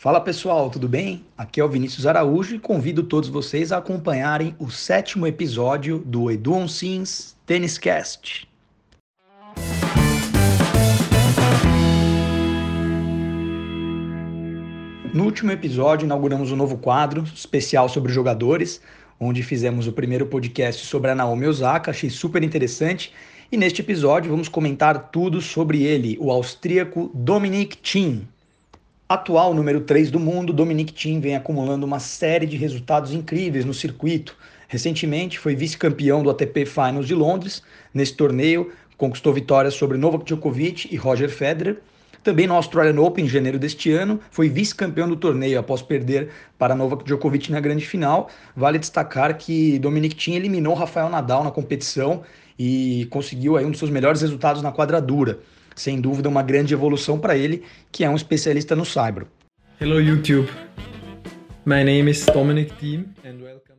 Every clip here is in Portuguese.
Fala pessoal, tudo bem? Aqui é o Vinícius Araújo e convido todos vocês a acompanharem o sétimo episódio do Edu Onsins Tênis Cast. No último episódio, inauguramos um novo quadro especial sobre jogadores, onde fizemos o primeiro podcast sobre a Naomi Osaka, achei super interessante. E neste episódio vamos comentar tudo sobre ele, o austríaco Dominic Thiem. Atual número 3 do mundo, Dominic Thiem vem acumulando uma série de resultados incríveis no circuito. Recentemente foi vice-campeão do ATP Finals de Londres. Nesse torneio, conquistou vitórias sobre Novak Djokovic e Roger Federer. Também no Australian Open em janeiro deste ano, foi vice-campeão do torneio após perder para Novak Djokovic na grande final. Vale destacar que Dominic Thiem eliminou Rafael Nadal na competição e conseguiu aí um dos seus melhores resultados na quadradura sem dúvida uma grande evolução para ele, que é um especialista no cyber. Hello YouTube. My name is Dominic Thiem and welcome.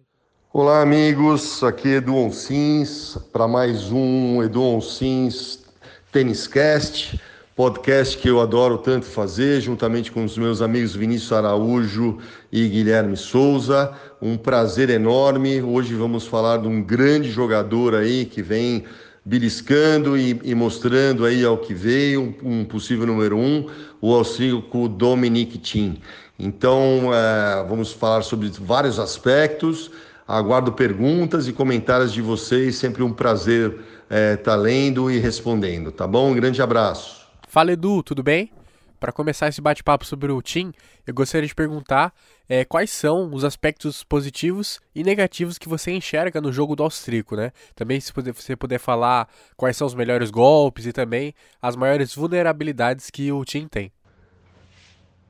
Olá amigos, aqui é Edu Onsins para mais um Edu Onsins Têniscast, podcast que eu adoro tanto fazer, juntamente com os meus amigos Vinícius Araújo e Guilherme Souza. Um prazer enorme. Hoje vamos falar de um grande jogador aí que vem beliscando e, e, mostrando aí ao que veio, um, um possível número um, o austríaco Dominic Thiem. Então, é, vamos falar sobre vários aspectos. Aguardo perguntas e comentários de vocês. Sempre um prazer estar é, tá lendo e respondendo, tá bom? Um grande abraço. Fala, Edu, tudo bem? Para começar esse bate-papo sobre o Tim, eu gostaria de perguntar é, quais são os aspectos positivos e negativos que você enxerga no jogo do austríaco, né? Também se você puder falar quais são os melhores golpes e também as maiores vulnerabilidades que o Tim tem.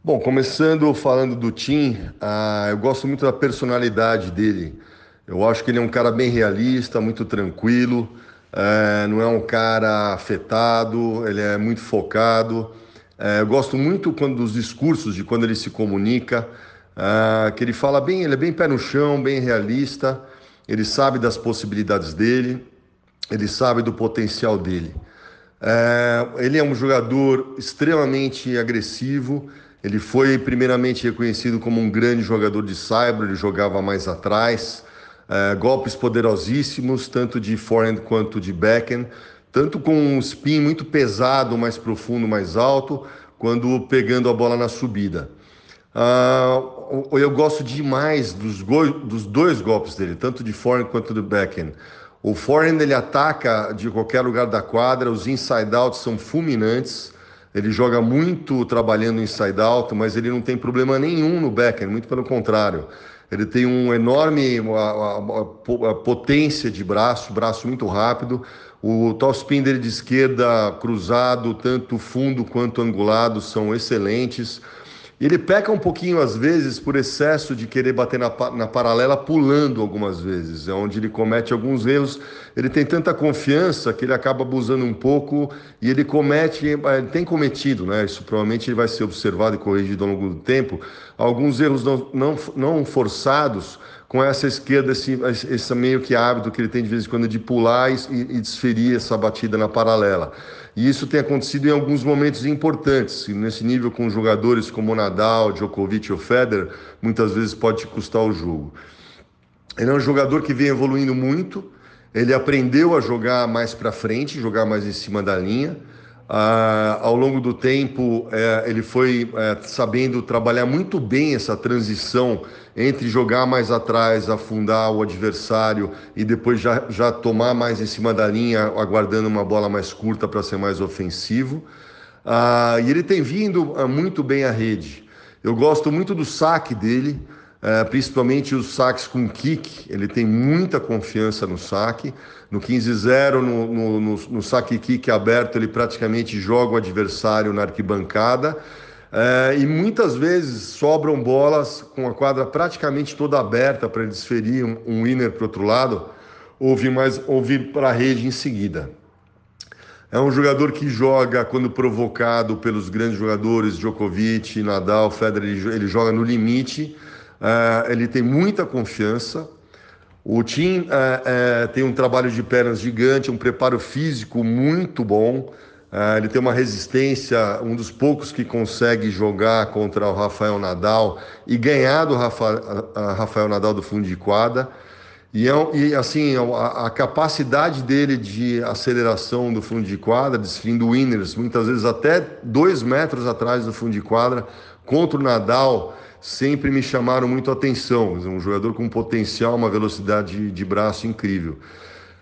Bom, começando falando do Tim, uh, eu gosto muito da personalidade dele. Eu acho que ele é um cara bem realista, muito tranquilo, uh, não é um cara afetado, ele é muito focado. É, eu gosto muito quando dos discursos de quando ele se comunica, é, que ele fala bem, ele é bem pé no chão, bem realista, ele sabe das possibilidades dele, ele sabe do potencial dele. É, ele é um jogador extremamente agressivo. Ele foi primeiramente reconhecido como um grande jogador de cyber, ele jogava mais atrás, é, golpes poderosíssimos, tanto de forehand quanto de backhand tanto com um spin muito pesado, mais profundo, mais alto, quando pegando a bola na subida. Uh, eu gosto demais dos, dos, dois golpes dele, tanto de forehand quanto do backhand. O forehand ele ataca de qualquer lugar da quadra, os inside outs são fulminantes. Ele joga muito trabalhando inside out, mas ele não tem problema nenhum no backhand, muito pelo contrário. Ele tem um enorme a, a, a potência de braço, braço muito rápido. O topspin dele de esquerda cruzado, tanto fundo quanto angulado, são excelentes. Ele peca um pouquinho às vezes por excesso de querer bater na, na paralela, pulando algumas vezes, é onde ele comete alguns erros. Ele tem tanta confiança que ele acaba abusando um pouco e ele comete, ele tem cometido, né? Isso provavelmente vai ser observado e corrigido ao longo do tempo. Alguns erros não, não, não forçados com essa esquerda, esse, esse meio que hábito que ele tem de vez em quando de pular e, e desferir essa batida na paralela. E isso tem acontecido em alguns momentos importantes. Nesse nível, com jogadores como Nadal, Djokovic ou Federer, muitas vezes pode te custar o jogo. Ele é um jogador que vem evoluindo muito. Ele aprendeu a jogar mais para frente, jogar mais em cima da linha. Ah, ao longo do tempo, é, ele foi é, sabendo trabalhar muito bem essa transição entre jogar mais atrás, afundar o adversário e depois já, já tomar mais em cima da linha, aguardando uma bola mais curta para ser mais ofensivo. Ah, e ele tem vindo ah, muito bem à rede. Eu gosto muito do saque dele, é, principalmente os saques com kick. Ele tem muita confiança no saque. No 15-0, no, no, no, no saque kick aberto, ele praticamente joga o adversário na arquibancada. É, e muitas vezes sobram bolas com a quadra praticamente toda aberta para ele desferir um, um winner para o outro lado ou vir, mais, ou vir para a rede em seguida. É um jogador que joga quando provocado pelos grandes jogadores, Djokovic, Nadal, Federer, ele joga no limite, é, ele tem muita confiança. O Tim é, é, tem um trabalho de pernas gigante, um preparo físico muito bom. Uh, ele tem uma resistência, um dos poucos que consegue jogar contra o Rafael Nadal e ganhar do Rafa, Rafael Nadal do fundo de quadra. E, é, e assim, a, a, capacidade dele de aceleração do fundo de quadra, desferindo winners, muitas vezes até dois metros atrás do fundo de quadra, contra o Nadal, sempre me chamaram muito a atenção. Um jogador com potencial, uma velocidade de, braço incrível.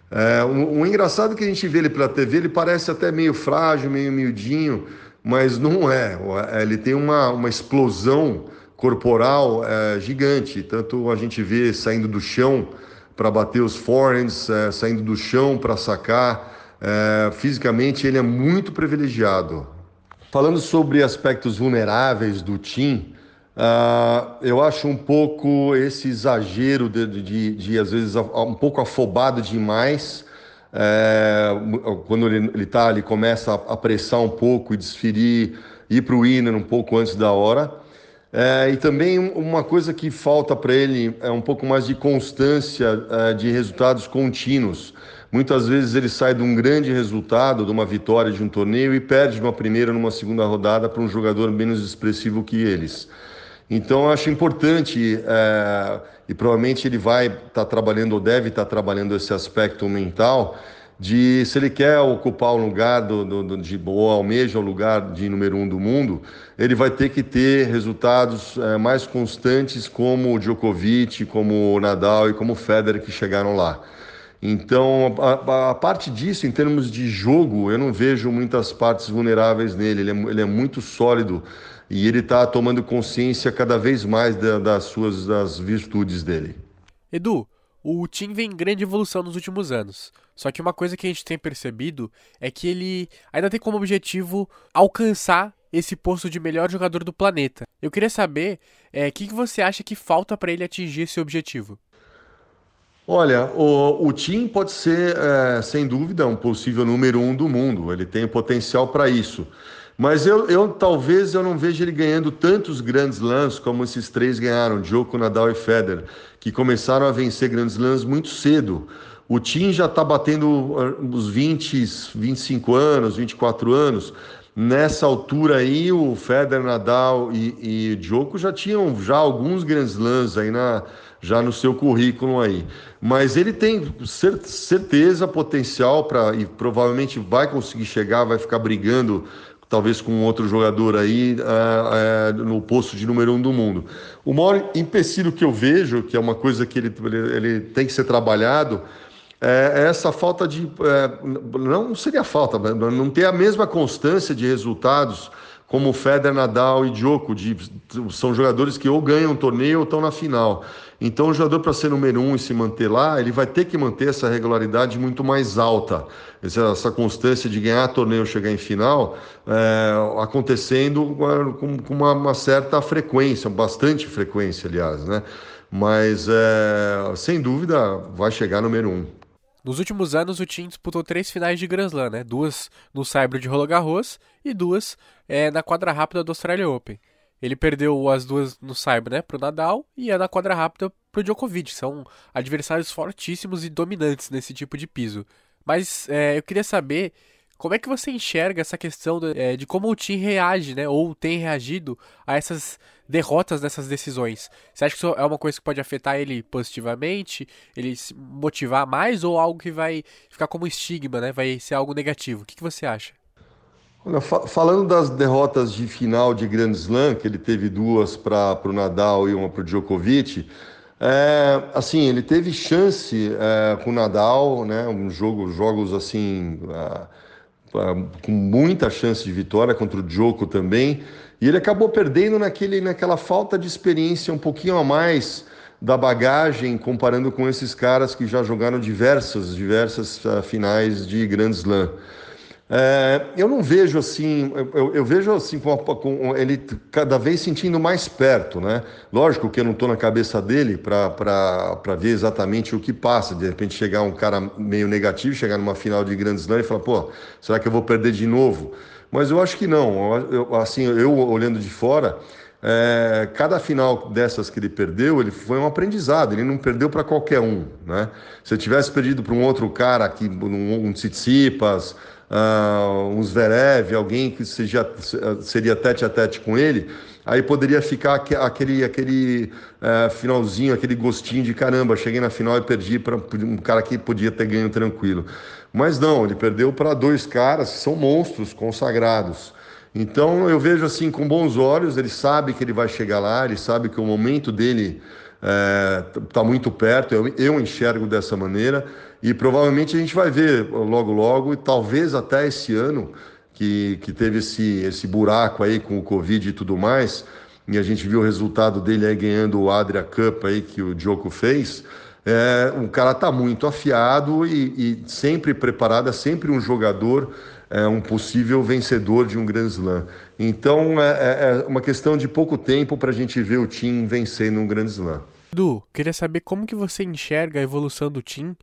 É, um, um, engraçado que a gente vê ele pela TV, ele parece até meio frágil, meio miudinho, mas não é. é. Ele tem uma, uma explosão corporal é, gigante. Tanto a gente vê saindo do chão para bater os forehands, é, saindo do chão para sacar. É, fisicamente, ele é muito privilegiado. Falando sobre aspectos vulneráveis do Tim, Uh, eu acho um pouco esse exagero de, de, de, às vezes, um pouco afobado demais. É, quando ele está, ele começa a apressar um pouco e desferir, ir para o winner um pouco antes da hora. É, e também uma coisa que falta para ele é um pouco mais de constância é, de resultados contínuos. Muitas vezes ele sai de um grande resultado, de uma vitória de um torneio e perde numa primeira, numa segunda rodada para um jogador menos expressivo que eles. Então, eu acho importante, é, e provavelmente ele vai estar tá trabalhando, ou deve estar tá trabalhando esse aspecto mental, de se ele quer ocupar o lugar do, do, de, ou almeja o lugar de número um do mundo, ele vai ter que ter resultados é, mais constantes como o Djokovic, como o Nadal e como o Federer que chegaram lá. Então, a, a, parte disso, em termos de jogo, eu não vejo muitas partes vulneráveis nele. Ele é, ele é muito sólido e ele está tomando consciência cada vez mais da, das suas das virtudes dele. Edu, o Tim vem em grande evolução nos últimos anos. Só que uma coisa que a gente tem percebido é que ele ainda tem como objetivo alcançar esse posto de melhor jogador do planeta. Eu queria saber o é, que, que você acha que falta para ele atingir esse objetivo. Olha, o, o Tim pode ser, é, sem dúvida, um possível número um do mundo. Ele tem potencial para isso. Mas eu, eu talvez eu não veja ele ganhando tantos grandes lãs como esses três ganharam, Djoko, Nadal e Federer, que começaram a vencer grandes lãs muito cedo. O Tim já está batendo os 20, 25 anos, 24 anos. Nessa altura aí, o Federer, Nadal e, e Djoko já tinham já alguns grandes lãs aí na, já no seu currículo aí. Mas ele tem certeza, potencial para e provavelmente vai conseguir chegar, vai ficar brigando talvez com outro jogador aí uh, uh, no posto de número um do mundo. O maior empecilho que eu vejo, que é uma coisa que ele, ele, ele tem que ser trabalhado, é essa falta de. É, não seria falta, não ter a mesma constância de resultados como Federer, Nadal e Djoko, de, são jogadores que ou ganham um torneio ou estão na final. Então, o jogador, para ser número um e se manter lá, ele vai ter que manter essa regularidade muito mais alta, essa, essa constância de ganhar torneio, chegar em final, é, acontecendo com, com uma, uma, certa frequência, bastante frequência, aliás, né? Mas, é, sem dúvida, vai chegar número um. Nos últimos anos, o time disputou três finais de Grand Slam, né? Duas no Saibro de Roland Garros e duas é, na quadra rápida do Australia Open. Ele perdeu as duas no Saibro, né, pro Nadal e a na quadra rápida pro Djokovic. São adversários fortíssimos e dominantes nesse tipo de piso. Mas é, eu queria saber como é que você enxerga essa questão de, é, de como o time reage, né, ou tem reagido a essas derrotas dessas decisões? Você acha que isso é uma coisa que pode afetar ele positivamente, ele se motivar mais, ou algo que vai ficar como estigma, né, vai ser algo negativo? O que, que você acha? Olha, fa falando das derrotas de final de Grand Slam, que ele teve duas para o Nadal e uma para o Djokovic, é, assim, ele teve chance é, com o Nadal, né, um jogo, jogos assim, é, com muita chance de vitória contra o Djoko também, e ele acabou perdendo naquele, naquela falta de experiência um pouquinho a mais da bagagem, comparando com esses caras que já jogaram diversas, diversas uh, finais de Grand Slam. É, eu não vejo assim, eu, eu vejo assim com, com, ele cada vez sentindo mais perto, né? Lógico que eu não estou na cabeça dele para ver exatamente o que passa. De repente chegar um cara meio negativo, chegar numa final de Grand Slam e falar, pô, será que eu vou perder de novo? Mas eu acho que não. Eu, assim, eu olhando de fora, é, cada final dessas que ele perdeu, ele foi um aprendizado, ele não perdeu para qualquer um, né? Se ele tivesse perdido para um outro cara aqui, um, um Tsitsipas, uh, um Zverev, alguém que seja, seria tete a tete com ele, aí poderia ficar aquele, aquele uh, finalzinho, aquele gostinho de caramba, cheguei na final e perdi para um cara que podia ter ganho tranquilo. Mas não, ele perdeu para dois caras que são monstros consagrados. Então eu vejo assim com bons olhos, ele sabe que ele vai chegar lá, ele sabe que o momento dele está é, muito perto, eu, eu enxergo dessa maneira, e provavelmente a gente vai ver logo logo, e talvez até esse ano, que, que teve esse, esse buraco aí com o Covid e tudo mais, e a gente viu o resultado dele aí ganhando o Adria Cup aí que o Djoko fez, é, o cara está muito afiado e, e sempre preparado, é sempre um jogador é, um possível vencedor de um Grand Slam. Então é, é, é uma questão de pouco tempo para a gente ver o Tim vencer num Grand Slam. Du, queria saber como que você enxerga a evolução do Tim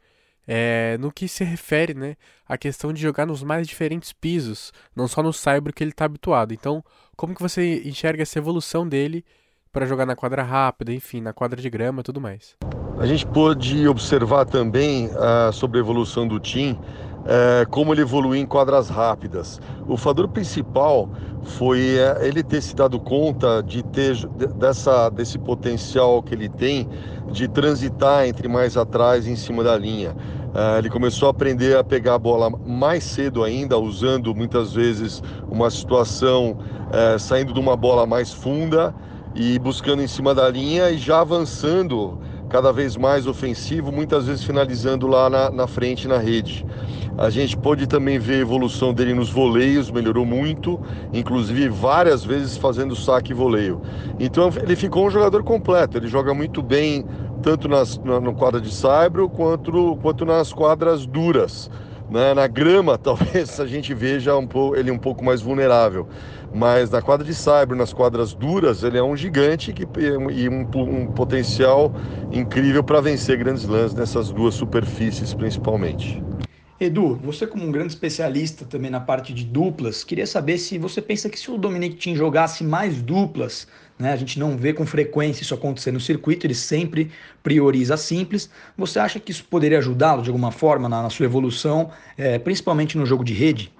é, no que se refere né, à questão de jogar nos mais diferentes pisos, não só no saibro que ele está habituado. Então, como que você enxerga essa evolução dele para jogar na quadra rápida, enfim, na quadra de grama e tudo mais? A gente pôde observar também uh, sobre a evolução do Tim é, como ele evoluiu em quadras rápidas. O fator principal foi é, ele ter se dado conta de ter dessa, desse potencial que ele tem de transitar entre mais atrás e em cima da linha. É, ele começou a aprender a pegar a bola mais cedo ainda, usando muitas vezes uma situação é, saindo de uma bola mais funda e buscando em cima da linha e já avançando cada vez mais ofensivo, muitas vezes finalizando lá na, na frente na rede. A gente pôde também ver a evolução dele nos voleios, melhorou muito, inclusive várias vezes fazendo saque e voleio. Então ele ficou um jogador completo, ele joga muito bem tanto nas, na, no quadra de saibro quanto, quanto nas quadras duras. Né? Na grama, talvez a gente veja um ele um pouco mais vulnerável, mas na quadra de saibro, nas quadras duras, ele é um gigante que, e um, um potencial incrível para vencer grandes lãs nessas duas superfícies, principalmente. Edu, você como um grande especialista também na parte de duplas, queria saber se você pensa que se o Dominic Thiem jogasse mais duplas, né, a gente não vê com frequência isso acontecer no circuito, ele sempre prioriza simples, você acha que isso poderia ajudá-lo de alguma forma na, na sua evolução, é, principalmente no jogo de rede?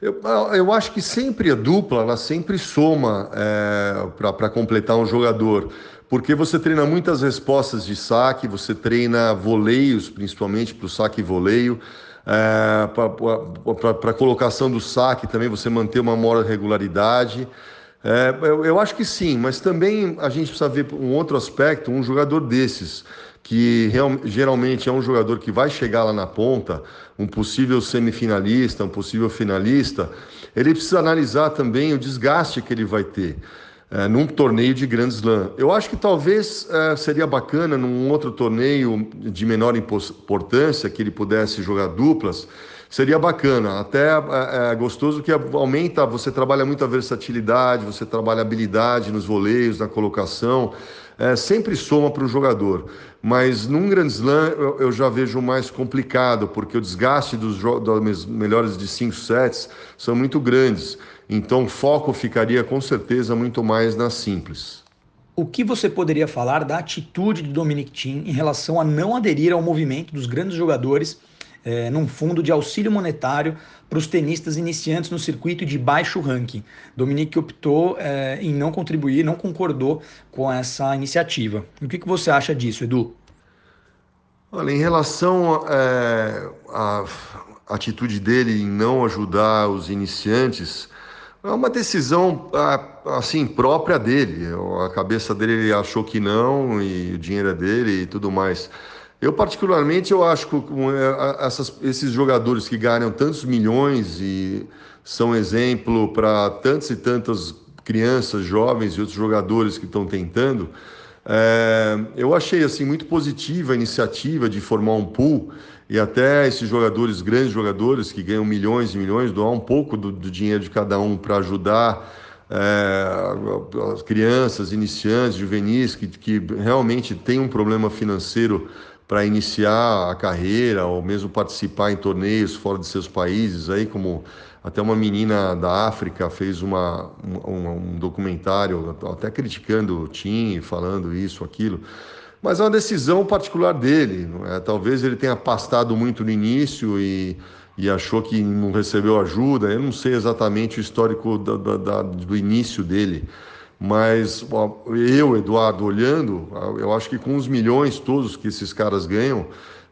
Eu, eu acho que sempre a dupla, ela sempre soma é, para completar um jogador porque você treina muitas respostas de saque, você treina voleios, principalmente para o saque e voleio, é, para a colocação do saque também você manter uma maior regularidade. É, eu, eu, acho que sim, mas também a gente precisa ver um outro aspecto, um jogador desses, que real, geralmente é um jogador que vai chegar lá na ponta, um possível semifinalista, um possível finalista, ele precisa analisar também o desgaste que ele vai ter é, num torneio de Grand Slam. Eu acho que talvez é, seria bacana num outro torneio de menor importância que ele pudesse jogar duplas. Seria bacana, até é, gostoso que aumenta, você trabalha muita versatilidade, você trabalha habilidade nos voleios, na colocação, sempre soma para o jogador. Mas num Grand Slam eu, eu, já vejo mais complicado, porque o desgaste dos, dos melhores de cinco sets são muito grandes. Então o foco ficaria com certeza muito mais na simples. O que você poderia falar da atitude de Dominic Thiem em relação a não aderir ao movimento dos grandes jogadores é, num fundo de auxílio monetário para os tenistas iniciantes no circuito de baixo ranking? Dominic optou é, em não contribuir, não concordou com essa iniciativa. O que, que você acha disso, Edu? Olha, em relação é, à atitude dele em não ajudar os iniciantes, é uma decisão assim própria dele. A cabeça dele achou que não e o dinheiro é dele e tudo mais. Eu particularmente eu acho que é, essas, esses jogadores que ganham tantos milhões e são exemplo para tantas e tantas crianças, jovens e outros jogadores que estão tentando. É, eu achei assim muito positiva a iniciativa de formar um pool e até esses jogadores, grandes jogadores que ganham milhões e milhões, doar um pouco do, do dinheiro de cada um para ajudar é, as crianças, iniciantes, juvenis que, que realmente têm um problema financeiro para iniciar a carreira ou mesmo participar em torneios fora de seus países, aí como Até uma menina da África fez uma, um, um documentário até criticando o Tim, falando isso, aquilo. Mas é uma decisão particular dele. É? Talvez ele tenha pastado muito no início e, e achou que não recebeu ajuda. Eu não sei exatamente o histórico da, do início dele. Mas eu, Eduardo, olhando, eu acho que com os milhões todos que esses caras ganham,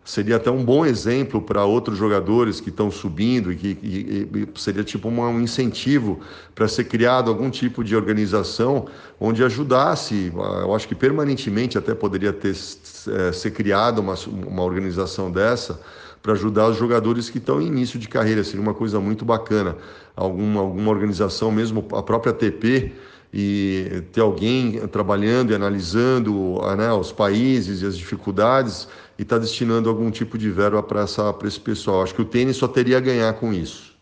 seria até um bom exemplo para outros jogadores que estão subindo e que e, e seria tipo um incentivo para ser criado algum tipo de organização onde ajudasse, eu acho que permanentemente até poderia ter é, ser criada uma, uma organização dessa para ajudar os jogadores que estão em início de carreira, seria uma coisa muito bacana, alguma, alguma organização mesmo, a própria TP, e ter alguém trabalhando e analisando né, os países e as dificuldades e está destinando algum tipo de verba para esse pessoal. Acho que o tênis só teria a ganhar com isso.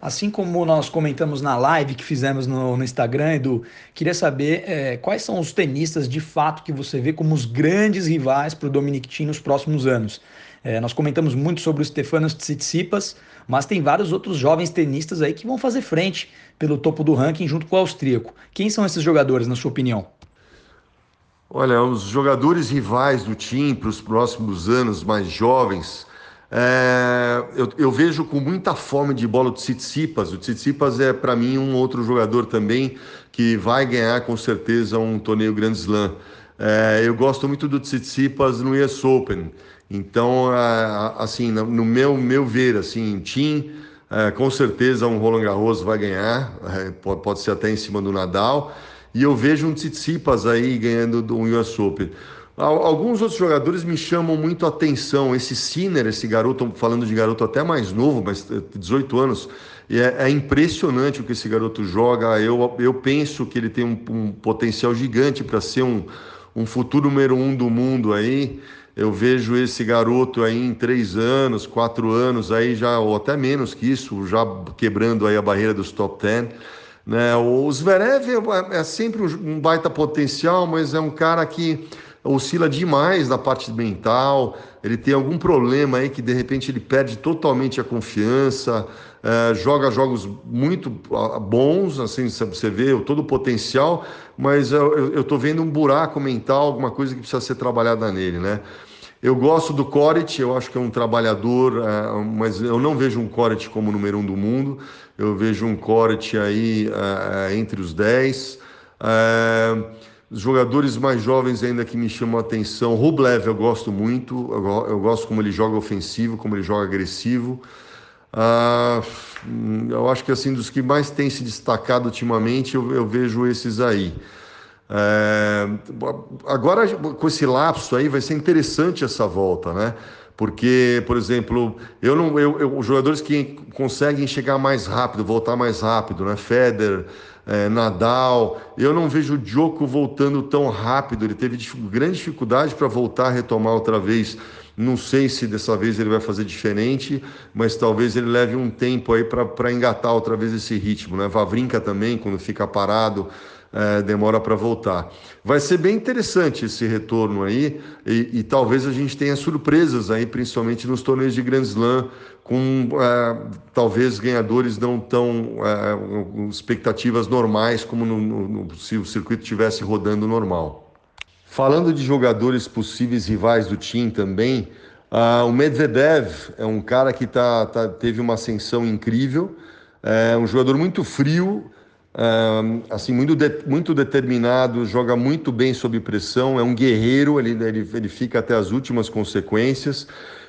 Assim como nós comentamos na live que fizemos no, no Instagram, Edu, queria saber é, quais são os tenistas de fato que você vê como os grandes rivais para o Dominic Thiem nos próximos anos. É, nós comentamos muito sobre o Stefanos Tsitsipas, mas tem vários outros jovens tenistas aí que vão fazer frente pelo topo do ranking junto com o austríaco. Quem são esses jogadores, na sua opinião? Olha, os jogadores rivais do time para os próximos anos, mais jovens, é, eu, eu, vejo com muita fome de bola o Tsitsipas. O Tsitsipas é, para mim, um outro jogador também que vai ganhar com certeza um torneio Grand Slam. É, eu gosto muito do Tsitsipas no US Open. Então, é, assim, no meu, meu ver, assim, Tim, é, com certeza um Roland Garros vai ganhar, é, pode, ser até em cima do Nadal. E eu vejo um Tsitsipas aí ganhando um US Open. Alguns outros jogadores me chamam muito a atenção. Esse Sinner, esse garoto, falando de garoto até mais novo, mas 18 anos, é, é impressionante o que esse garoto joga. Eu, eu penso que ele tem um, um potencial gigante para ser um, um futuro número um do mundo aí. Eu vejo esse garoto aí em três anos, quatro anos, aí já, ou até menos que isso, já quebrando aí a barreira dos top ten. Né? O Zverev é, é sempre um baita potencial, mas é um cara que oscila demais na parte mental, ele tem algum problema aí que de repente ele perde totalmente a confiança, é, joga jogos muito bons, assim, você vê todo o potencial, mas eu estou vendo um buraco mental, alguma coisa que precisa ser trabalhada nele, né? Eu gosto do Corit, eu acho que é um trabalhador, é, mas eu não vejo um Corit como número um do mundo. Eu vejo um Corit aí é, entre os 10. É, os jogadores mais jovens ainda que me chamam a atenção, Rublev eu gosto muito, eu, eu gosto como ele joga ofensivo, como ele joga agressivo. Ah, eu acho que assim dos que mais têm se destacado ultimamente, eu, eu vejo esses aí. É, agora, com esse lapso aí, vai ser interessante essa volta, né? Porque, por exemplo, eu não, eu, eu, os jogadores que conseguem chegar mais rápido, voltar mais rápido, né? Federer, é, Nadal, eu não vejo o Djoko voltando tão rápido. Ele teve grande dificuldade para voltar a retomar outra vez. Não sei se dessa vez ele vai fazer diferente, mas talvez ele leve um tempo aí para engatar outra vez esse ritmo, né? Vavrinca também, quando fica parado, é, demora para voltar. Vai ser bem interessante esse retorno aí e, e, talvez a gente tenha surpresas aí, principalmente nos torneios de Grand Slam, com é, talvez ganhadores não tão é, expectativas normais como no, no, se o circuito estivesse rodando normal. Falando de jogadores possíveis rivais do time também, uh, o Medvedev é um cara que tá, tá, teve uma ascensão incrível, é um jogador muito frio, assim muito, de, muito determinado, joga muito bem sob pressão, é um guerreiro, ele, ele, ele fica até as últimas consequências.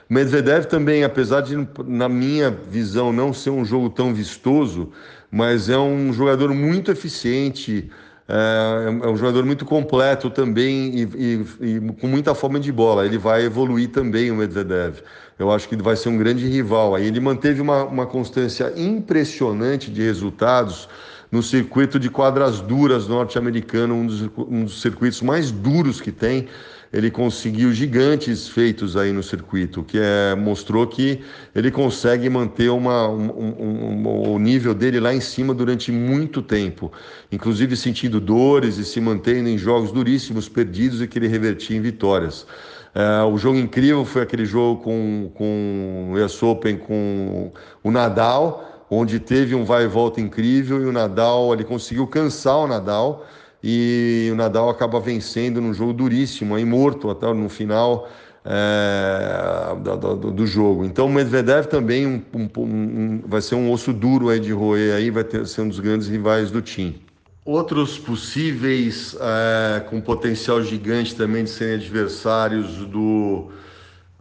Medvedev também, apesar de, na minha visão, não ser um jogo tão vistoso, mas é um jogador muito eficiente, é, é um jogador muito completo também e, e, e, com muita fome de bola. Ele vai evoluir também, o Medvedev. Eu acho que ele vai ser um grande rival. Aí ele manteve uma, uma constância impressionante de resultados no circuito de quadras duras norte-americano, um um dos circuitos mais duros que tem. Ele conseguiu gigantes feitos aí no circuito, que é, mostrou que ele consegue manter uma, um, um, um, o nível dele lá em cima durante muito tempo, inclusive sentindo dores e se mantendo em jogos duríssimos, perdidos e que ele revertia em vitórias. É, o jogo incrível foi aquele jogo com, com o US Open com o Nadal, onde teve um vai e volta incrível e o Nadal ele conseguiu cansar o Nadal e o Nadal acaba vencendo num jogo duríssimo, aí morto até no final é, do, do, do, jogo. Então o Medvedev também um, um, um, vai ser um osso duro aí de roer, aí vai ter, ser um dos grandes rivais do time. Outros possíveis é, com potencial gigante também de serem adversários do,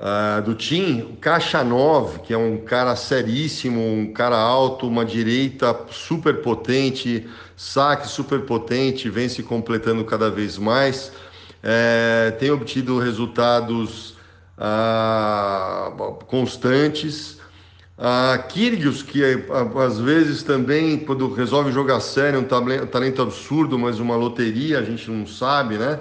uh, do Tim, o Kachanov, que é um cara seríssimo, um cara alto, uma direita super potente, saque super potente, vem se completando cada vez mais. É, tem obtido resultados uh, constantes. A Kyrgios, que é, às vezes também, quando resolve jogar sério, um talento absurdo, mas uma loteria, a gente não sabe, né?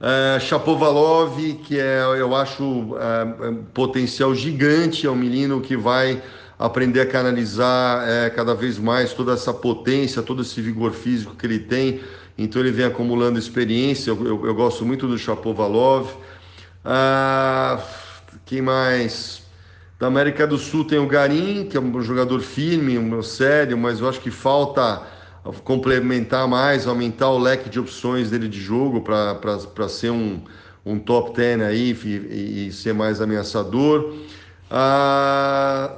Uh, Chapovalov, que é, eu acho, uh, potencial gigante, é um menino que vai aprender a canalizar uh, cada vez mais toda essa potência, todo esse vigor físico que ele tem. Então ele vem acumulando experiência. Eu, eu, eu gosto muito do Chapovalov. Uh, quem mais? Da América do Sul tem o Garim, que é um jogador firme, um sério, mas eu acho que falta complementar mais, aumentar o leque de opções dele de jogo para ser um, um top 10 aí e, e ser mais ameaçador. Ah,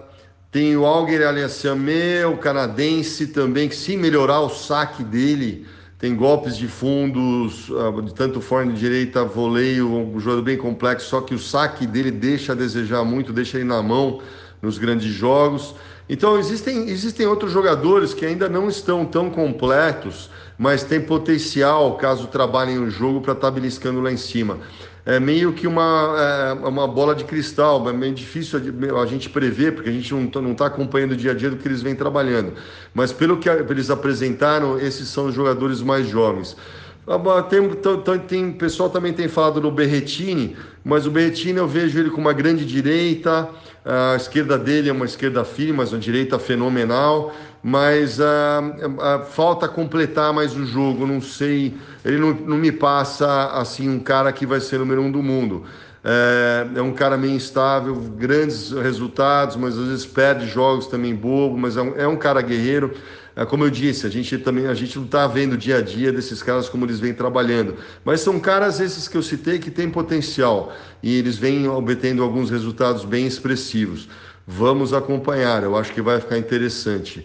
tem o Alger Aliassame, o canadense também, que se melhorar o saque dele, tem golpes de fundos, ah, de tanto forma de direita, voleio, um jogo bem complexo, só que o saque dele deixa a desejar muito, deixa ele na mão nos grandes jogos. Então existem, existem outros jogadores que ainda não estão tão completos, mas têm potencial caso trabalhem o jogo para estar tá beliscando lá em cima. É meio que uma, é, uma bola de cristal, é meio difícil a gente prever, porque a gente não está tá acompanhando o dia a dia do que eles vêm trabalhando. Mas pelo que eles apresentaram, esses são os jogadores mais jovens. Ah, tem, tem, tem, pessoal também tem falado do Berretini, mas o Berretini eu vejo ele com uma grande direita, a esquerda dele é uma esquerda firme, mas uma direita fenomenal, mas uh, falta completar mais o jogo, não sei, ele não, não, me passa assim um cara que vai ser número um do mundo. É, é, um cara meio instável, grandes resultados, mas às vezes perde jogos também bobo, mas é um, é um cara guerreiro. É, como eu disse, a gente também a gente não está vendo o dia a dia desses caras como eles vêm trabalhando, mas são caras esses que eu citei que têm potencial e eles vêm obtendo alguns resultados bem expressivos. Vamos acompanhar, eu acho que vai ficar interessante.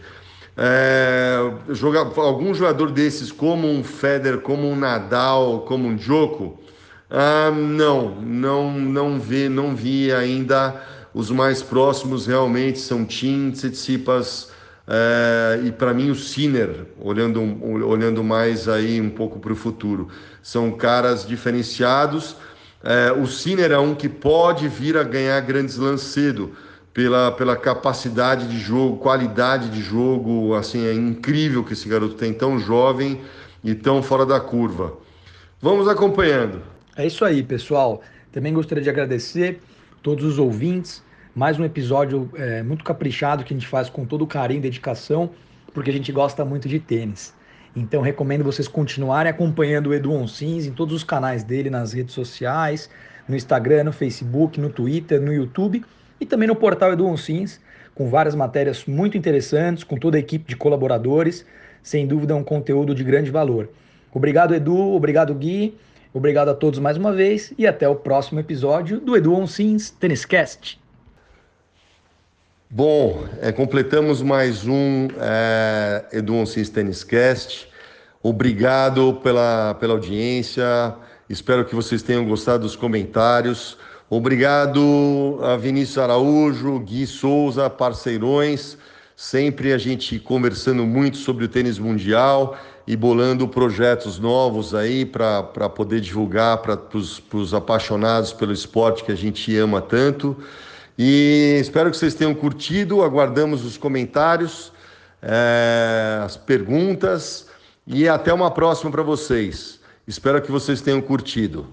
É, jogar, algum jogador desses, como um Federer, como um Nadal, como um Djoko, ah, não, não, não vi, não vi ainda. Os mais próximos realmente são Tim, Tsitsipas, é, e para mim o Sinner, olhando, olhando mais aí um pouco para o futuro, são caras diferenciados. É, o Sinner é um que pode vir a ganhar grandes lances pela, pela capacidade de jogo, qualidade de jogo, assim é incrível que esse garoto tem tão jovem e tão fora da curva. Vamos acompanhando. É isso aí, pessoal. Também gostaria de agradecer todos os ouvintes mais um episódio é, muito caprichado que a gente faz com todo carinho e dedicação, porque a gente gosta muito de tênis. Então recomendo vocês continuarem acompanhando o Edu Onsins em todos os canais dele, nas redes sociais, no Instagram, no Facebook, no Twitter, no YouTube e também no portal Edu Onsins, com várias matérias muito interessantes, com toda a equipe de colaboradores. Sem dúvida, é um conteúdo de grande valor. Obrigado, Edu. Obrigado, Gui. Obrigado a todos mais uma vez e até o próximo episódio do Edu Onsins Cast. Bom, é, completamos mais um é, Edu Onsins Tênis Cast. Obrigado pela, pela audiência. Espero que vocês tenham gostado dos comentários. Obrigado a Vinícius Araújo, Gui Souza, parceirões. Sempre a gente conversando muito sobre o tênis mundial e bolando projetos novos aí para poder divulgar para os apaixonados pelo esporte que a gente ama tanto. E espero que vocês tenham curtido. Aguardamos os comentários, é, as perguntas e até uma próxima para vocês. Espero que vocês tenham curtido.